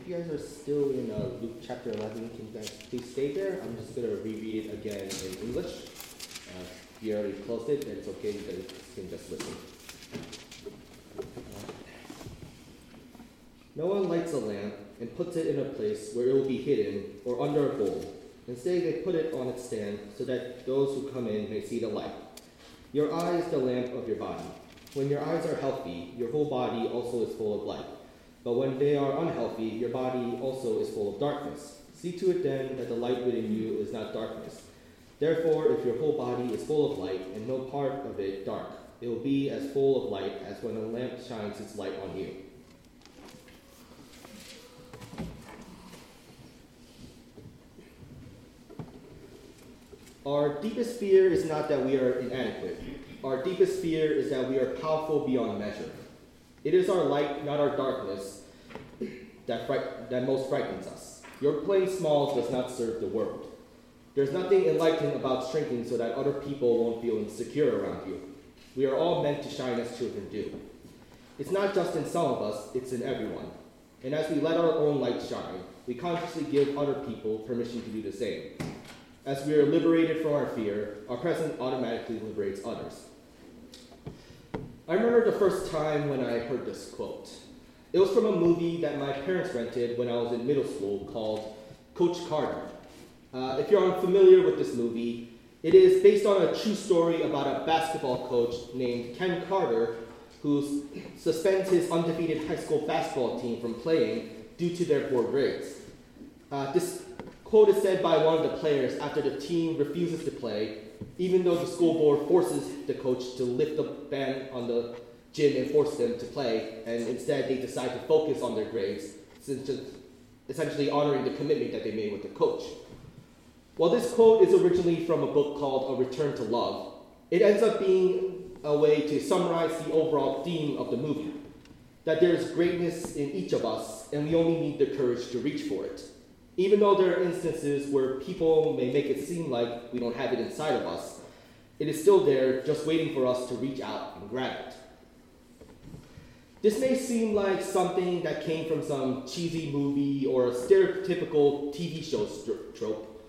if you guys are still in uh, Luke chapter 11, can you guys please stay there? I'm just going to reread it again in English. Uh, if you already closed it, it's okay, you guys can just listen. No one lights a lamp and puts it in a place where it will be hidden or under a bowl. Instead, they put it on its stand so that those who come in may see the light. Your eye is the lamp of your body. When your eyes are healthy, your whole body also is full of light. But when they are unhealthy, your body also is full of darkness. See to it then that the light within you is not darkness. Therefore, if your whole body is full of light and no part of it dark, it will be as full of light as when a lamp shines its light on you. Our deepest fear is not that we are inadequate. Our deepest fear is that we are powerful beyond measure. It is our light, not our darkness, that, fright- that most frightens us. Your playing small does not serve the world. There's nothing enlightening about shrinking so that other people won't feel insecure around you. We are all meant to shine as children do. It's not just in some of us, it's in everyone. And as we let our own light shine, we consciously give other people permission to do the same. As we are liberated from our fear, our presence automatically liberates others. I remember the first time when I heard this quote. It was from a movie that my parents rented when I was in middle school called Coach Carter. Uh, if you're unfamiliar with this movie, it is based on a true story about a basketball coach named Ken Carter who suspends his undefeated high school basketball team from playing due to their poor grades. Uh, this quote is said by one of the players after the team refuses to play, even though the school board forces the coach to lift the ban on the gym and force them to play, and instead they decide to focus on their grades, essentially honoring the commitment that they made with the coach. While this quote is originally from a book called A Return to Love, it ends up being a way to summarize the overall theme of the movie that there is greatness in each of us, and we only need the courage to reach for it. Even though there are instances where people may make it seem like we don't have it inside of us, it is still there, just waiting for us to reach out and grab it. This may seem like something that came from some cheesy movie or a stereotypical TV show trope,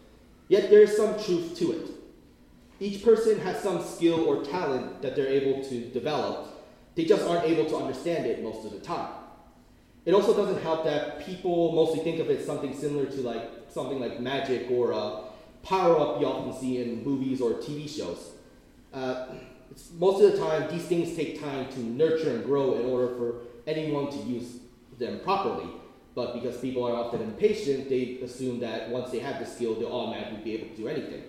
yet there is some truth to it. Each person has some skill or talent that they're able to develop, they just aren't able to understand it most of the time. It also doesn't help that people mostly think of it something similar to like something like magic or a power up you often see in movies or TV shows. Uh, most of the time, these things take time to nurture and grow in order for anyone to use them properly. But because people are often impatient, they assume that once they have the skill, they'll automatically be able to do anything.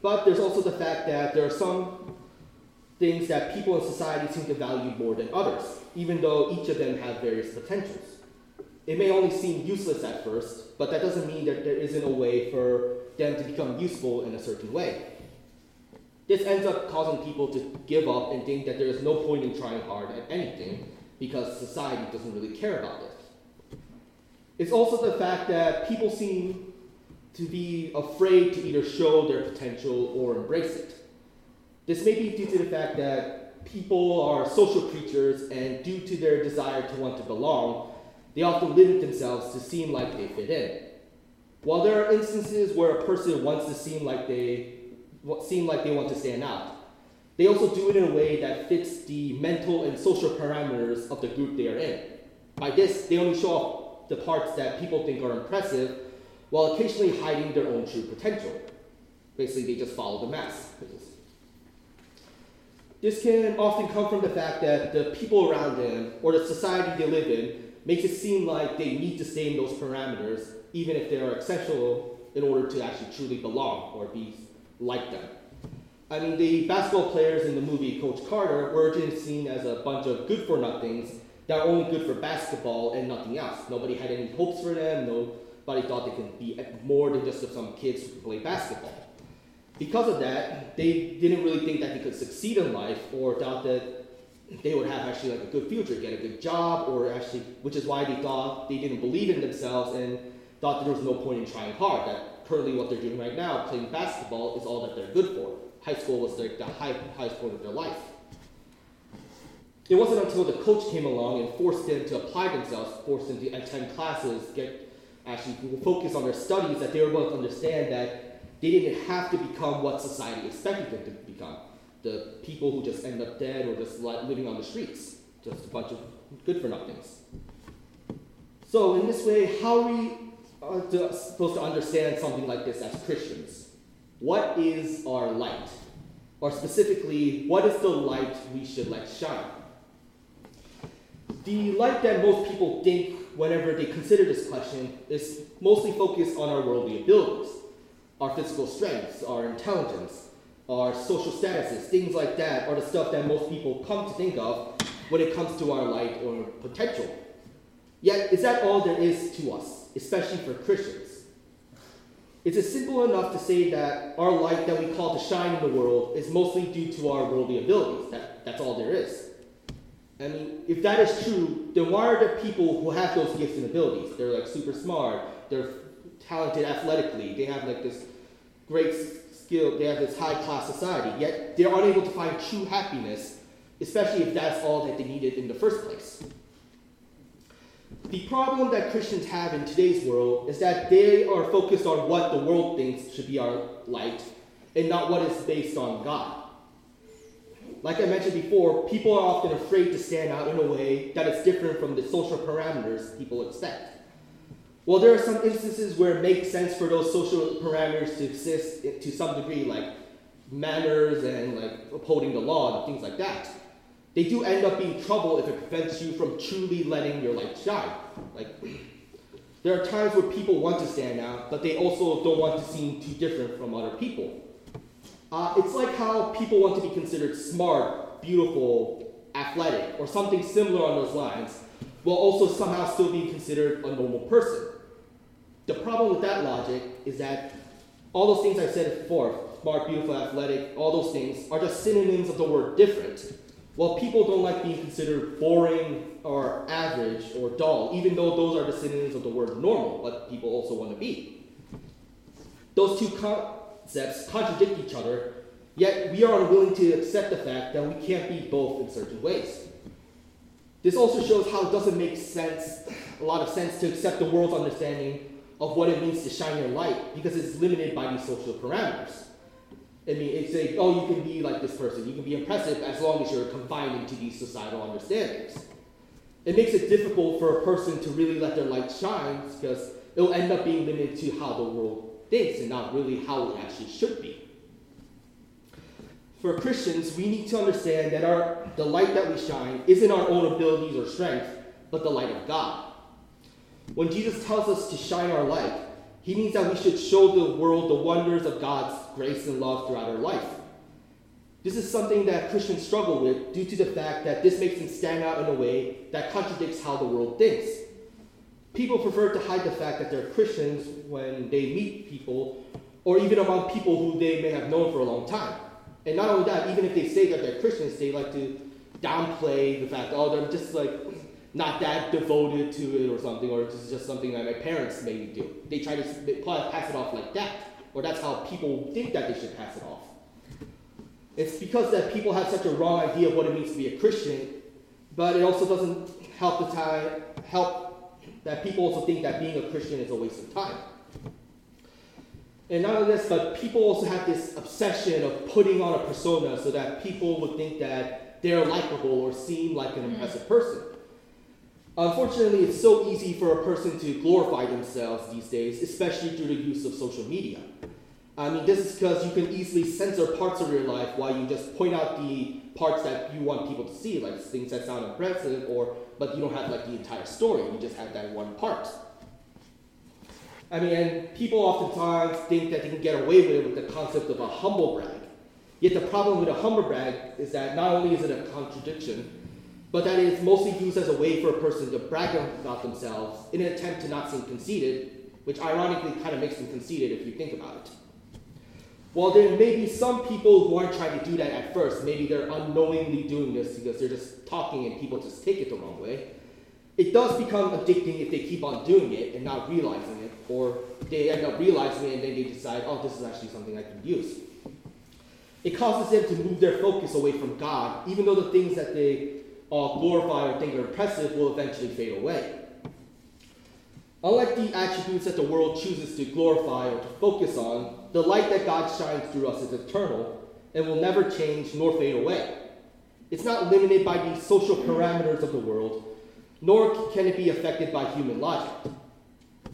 But there's also the fact that there are some things that people in society seem to value more than others, even though each of them have various potentials. It may only seem useless at first, but that doesn't mean that there isn't a way for them to become useful in a certain way. This ends up causing people to give up and think that there is no point in trying hard at anything because society doesn't really care about it. It's also the fact that people seem to be afraid to either show their potential or embrace it. This may be due to the fact that people are social creatures and due to their desire to want to belong, they often limit themselves to seem like they fit in. While there are instances where a person wants to seem like they seem like they want to stand out. They also do it in a way that fits the mental and social parameters of the group they are in. By this, they only show off the parts that people think are impressive while occasionally hiding their own true potential. Basically, they just follow the mass. This can often come from the fact that the people around them or the society they live in makes it seem like they need to stay in those parameters, even if they are exceptional in order to actually truly belong or be like them. I mean, the basketball players in the movie Coach Carter were originally seen as a bunch of good for nothings that are only good for basketball and nothing else. Nobody had any hopes for them, nobody thought they could be more than just some kids who could play basketball. Because of that, they didn't really think that they could succeed in life or thought that they would have actually like a good future, get a good job, or actually, which is why they thought they didn't believe in themselves and thought there was no point in trying hard, that currently what they're doing right now, playing basketball, is all that they're good for. High school was like the high, highest point of their life. It wasn't until the coach came along and forced them to apply themselves, forced them to attend classes, get actually focus on their studies, that they were able to understand that they didn't have to become what society expected them to become. The people who just end up dead or just living on the streets, just a bunch of good for nothings. So, in this way, how are we uh, supposed to understand something like this as Christians? What is our light? Or specifically, what is the light we should let shine? The light that most people think whenever they consider this question is mostly focused on our worldly abilities, our physical strengths, our intelligence, our social statuses, things like that are the stuff that most people come to think of when it comes to our light or potential. Yet, is that all there is to us, especially for Christians? Is it simple enough to say that our light that we call to shine in the world is mostly due to our worldly abilities? That, that's all there is. I mean, if that is true, then why are there people who have those gifts and abilities? They're like super smart, they're talented athletically, they have like this great skill, they have this high class society, yet they're unable to find true happiness, especially if that's all that they needed in the first place. The problem that Christians have in today's world is that they are focused on what the world thinks should be our light and not what is based on God. Like I mentioned before, people are often afraid to stand out in a way that is different from the social parameters people expect. Well, there are some instances where it makes sense for those social parameters to exist to some degree, like manners and like upholding the law and things like that they do end up being trouble if it prevents you from truly letting your light shine. Like, there are times where people want to stand out, but they also don't want to seem too different from other people. Uh, it's like how people want to be considered smart, beautiful, athletic, or something similar on those lines, while also somehow still being considered a normal person. The problem with that logic is that all those things I said before smart, beautiful, athletic, all those things are just synonyms of the word different. Well, people don't like being considered boring or average or dull, even though those are the synonyms of the word normal, what people also want to be. Those two concepts contradict each other, yet we are unwilling to accept the fact that we can't be both in certain ways. This also shows how it doesn't make sense, a lot of sense, to accept the world's understanding of what it means to shine your light because it's limited by these social parameters. I mean, it's like, oh, you can be like this person. You can be impressive as long as you're confined into these societal understandings. It makes it difficult for a person to really let their light shine because it'll end up being limited to how the world thinks and not really how it actually should be. For Christians, we need to understand that our, the light that we shine isn't our own abilities or strength, but the light of God. When Jesus tells us to shine our light, he means that we should show the world the wonders of God's grace and love throughout our life. This is something that Christians struggle with due to the fact that this makes them stand out in a way that contradicts how the world thinks. People prefer to hide the fact that they're Christians when they meet people, or even among people who they may have known for a long time. And not only that, even if they say that they're Christians, they like to downplay the fact, oh, they're just like not that devoted to it or something, or this is just something that my parents made me do. They try to pass it off like that, or that's how people think that they should pass it off. It's because that people have such a wrong idea of what it means to be a Christian, but it also doesn't help the time help that people also think that being a Christian is a waste of time. And not only this, but people also have this obsession of putting on a persona so that people would think that they're likable or seem like an mm-hmm. impressive person. Unfortunately, it's so easy for a person to glorify themselves these days, especially through the use of social media. I mean, this is because you can easily censor parts of your life while you just point out the parts that you want people to see, like things that sound impressive, or but you don't have like the entire story. You just have that one part. I mean, and people oftentimes think that they can get away with it with the concept of a humble brag. Yet the problem with a humble brag is that not only is it a contradiction, but that is mostly used as a way for a person to brag about themselves in an attempt to not seem conceited, which ironically kind of makes them conceited if you think about it. While there may be some people who aren't trying to do that at first, maybe they're unknowingly doing this because they're just talking and people just take it the wrong way, it does become addicting if they keep on doing it and not realizing it, or they end up realizing it and then they decide, oh, this is actually something I can use. It causes them to move their focus away from God, even though the things that they all glorify or think are impressive will eventually fade away. Unlike the attributes that the world chooses to glorify or to focus on, the light that God shines through us is eternal and will never change nor fade away. It's not limited by the social parameters of the world, nor can it be affected by human logic.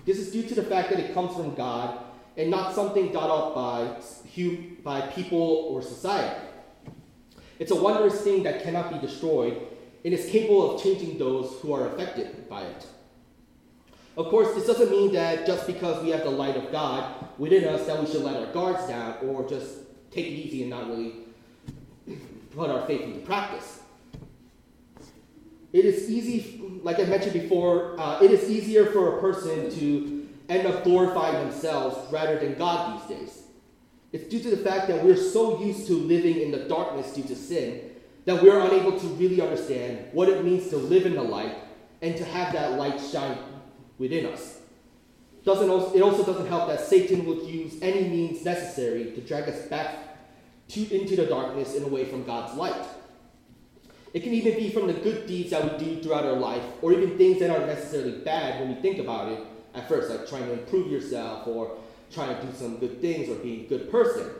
This is due to the fact that it comes from God and not something got up by, by people or society. It's a wondrous thing that cannot be destroyed and is capable of changing those who are affected by it. Of course, this doesn't mean that just because we have the light of God within us that we should let our guards down or just take it easy and not really put our faith into practice. It is easy, like I mentioned before, uh, it is easier for a person to end up glorifying themselves rather than God these days. It's due to the fact that we're so used to living in the darkness due to sin that we're unable to really understand what it means to live in the light and to have that light shine within us. Doesn't also, it also doesn't help that Satan will use any means necessary to drag us back to, into the darkness and away from God's light. It can even be from the good deeds that we do throughout our life, or even things that aren't necessarily bad when you think about it at first, like trying to improve yourself or trying to do some good things or being a good person.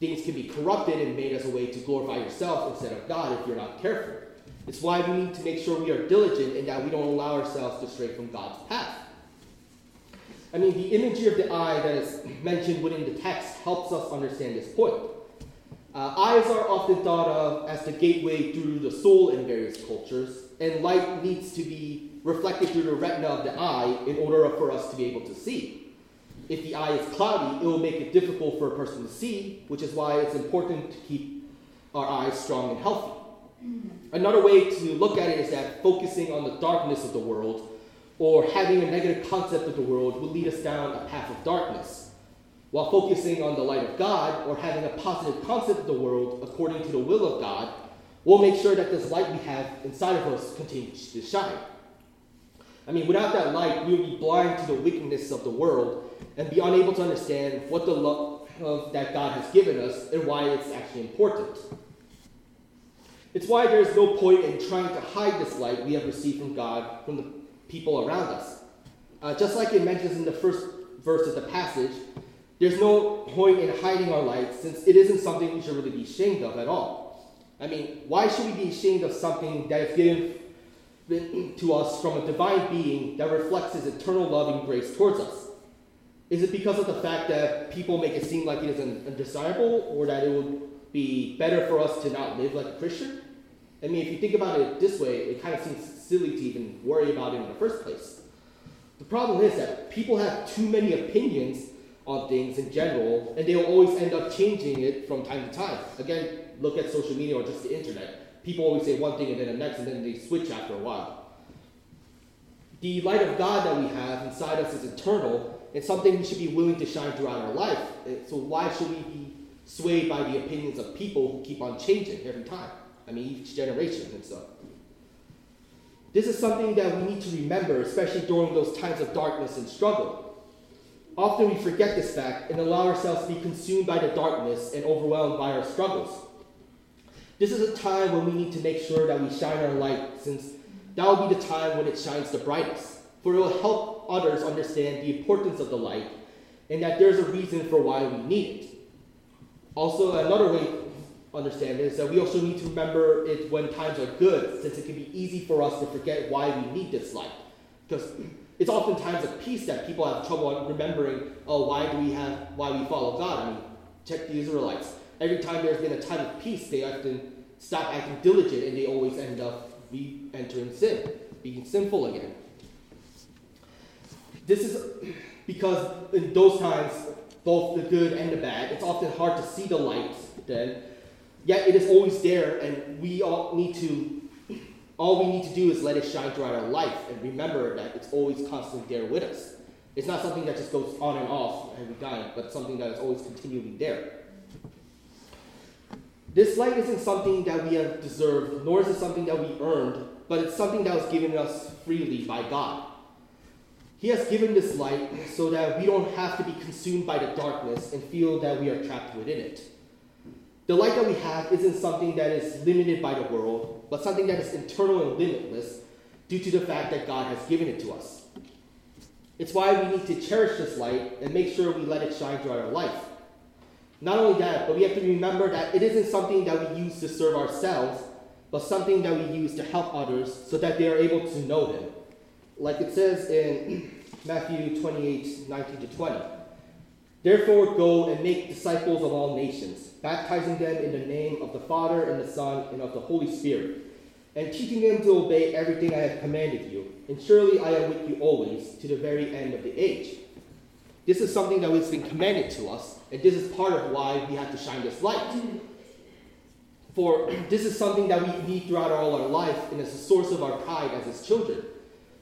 Things can be corrupted and made as a way to glorify yourself instead of God if you're not careful. It's why we need to make sure we are diligent and that we don't allow ourselves to stray from God's path. I mean, the imagery of the eye that is mentioned within the text helps us understand this point. Uh, eyes are often thought of as the gateway through the soul in various cultures, and light needs to be reflected through the retina of the eye in order for us to be able to see. If the eye is cloudy, it will make it difficult for a person to see, which is why it's important to keep our eyes strong and healthy. Another way to look at it is that focusing on the darkness of the world or having a negative concept of the world will lead us down a path of darkness. While focusing on the light of God or having a positive concept of the world according to the will of God will make sure that this light we have inside of us continues to shine. I mean, without that light, we would be blind to the wickedness of the world and be unable to understand what the love of, that God has given us and why it's actually important. It's why there is no point in trying to hide this light we have received from God from the people around us. Uh, just like it mentions in the first verse of the passage, there's no point in hiding our light since it isn't something we should really be ashamed of at all. I mean, why should we be ashamed of something that is given to us from a divine being that reflects his eternal love and grace towards us? Is it because of the fact that people make it seem like it is undesirable or that it would be better for us to not live like a Christian? I mean, if you think about it this way, it kind of seems silly to even worry about it in the first place. The problem is that people have too many opinions on things in general, and they'll always end up changing it from time to time. Again, look at social media or just the internet. People always say one thing and then the next, and then they switch after a while. The light of God that we have inside us is eternal and something we should be willing to shine throughout our life. So why should we be swayed by the opinions of people who keep on changing every time? I mean, each generation and stuff. This is something that we need to remember, especially during those times of darkness and struggle. Often we forget this fact and allow ourselves to be consumed by the darkness and overwhelmed by our struggles. This is a time when we need to make sure that we shine our light, since that will be the time when it shines the brightest. For it will help others understand the importance of the light and that there's a reason for why we need it. Also, another way to understand is that we also need to remember it when times are good, since it can be easy for us to forget why we need this light. Because it's often times of peace that people have trouble remembering, oh, why do we have, why we follow God? I mean, check the Israelites. Every time there's been a time of peace, they often stop acting diligent and they always end up re-entering sin, being sinful again. This is because in those times, both the good and the bad, it's often hard to see the light then Yet it is always there, and we all need to, all we need to do is let it shine throughout our life and remember that it's always constantly there with us. It's not something that just goes on and off every time, but something that is always continually there. This light isn't something that we have deserved, nor is it something that we earned, but it's something that was given us freely by God. He has given this light so that we don't have to be consumed by the darkness and feel that we are trapped within it. The light that we have isn't something that is limited by the world, but something that is internal and limitless due to the fact that God has given it to us. It's why we need to cherish this light and make sure we let it shine throughout our life. Not only that, but we have to remember that it isn't something that we use to serve ourselves, but something that we use to help others so that they are able to know Him. Like it says in Matthew 28 19 to 20. Therefore, go and make disciples of all nations, baptizing them in the name of the Father, and the Son, and of the Holy Spirit, and teaching them to obey everything I have commanded you. And surely I am with you always, to the very end of the age. This is something that has been commanded to us, and this is part of why we have to shine this light. For this is something that we need throughout all our life, and it's a source of our pride as His children.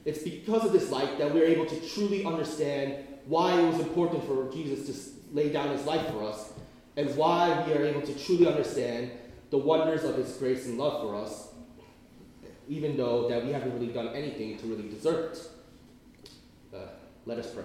It's because of this light that we're able to truly understand why it was important for Jesus to lay down his life for us, and why we are able to truly understand the wonders of his grace and love for us, even though that we haven't really done anything to really deserve it. Uh, let us pray.